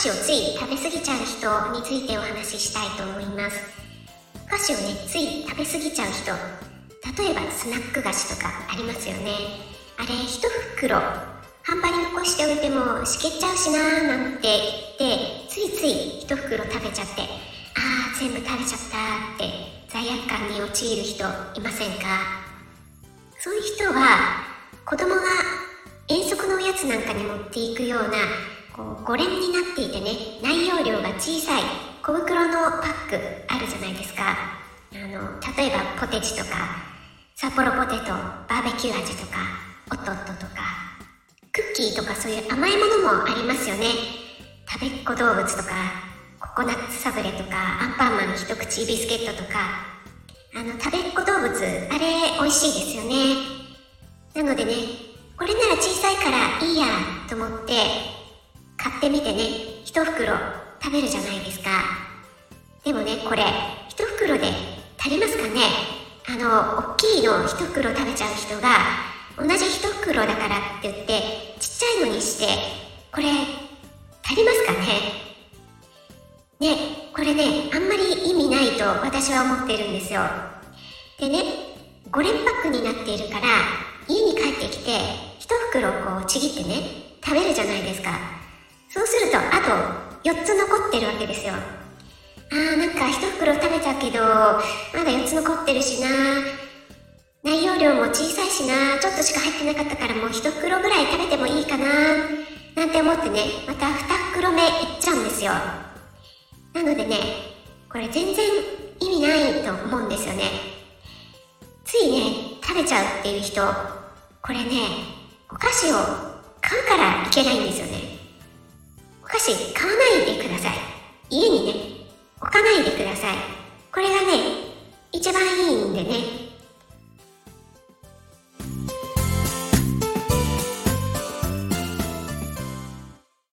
子をつい食べ過ぎちゃう人についてお話ししたいと思います。お菓子をねつい食べ過ぎちゃう人例えばスナック菓子とかありますよね。あれ一袋半端に残しておいてもしけちゃうしなーなんて言ってついつい一袋食べちゃってあー全部食べちゃったって罪悪感に陥る人いませんか？そういう人は子供が遠足のおやつなんかに持っていくようなこう5連になっていてね内容量が小さい小袋のパックあるじゃないですか。あの例えばポテチとか札幌ポテトバーベキュー味とかおっとっととかクッキーとかそういう甘いものもありますよね。食べっ子動物とかココナッツサブレとかアンパンマン一口ビスケットとか。あの食べっ子動物あれ美味しいですよね。なのでねこれなら小さいからいいやと思ってってみてね。一袋食べるじゃないですか。でもねこれ一袋で足りますかね。あの大きいの一袋食べちゃう人が同じ一袋だからって言ってちっちゃいのにしてこれ足りますかね。ねこれねあんまり意味ないと私は思ってるんですよ。でね5連パックになっているから家に帰ってきて一袋こうちぎってね食べるじゃないですか。そうするとあと4つ残ってるわけですよ。あーなんか一袋食べたけどまだ4つ残ってるしな。内容量も小さいしな。ちょっとしか入ってなかったからもう一袋ぐらい食べてもいいかな。なんて思ってねまた二袋目いっちゃうんですよ。なのでねこれ全然意味ないと思うんですよね。ついね食べちゃうっていう人これねお菓子を買うからいけないんですよね。菓子買わないでください。家にね置かないでください。これがね一番いいんでね。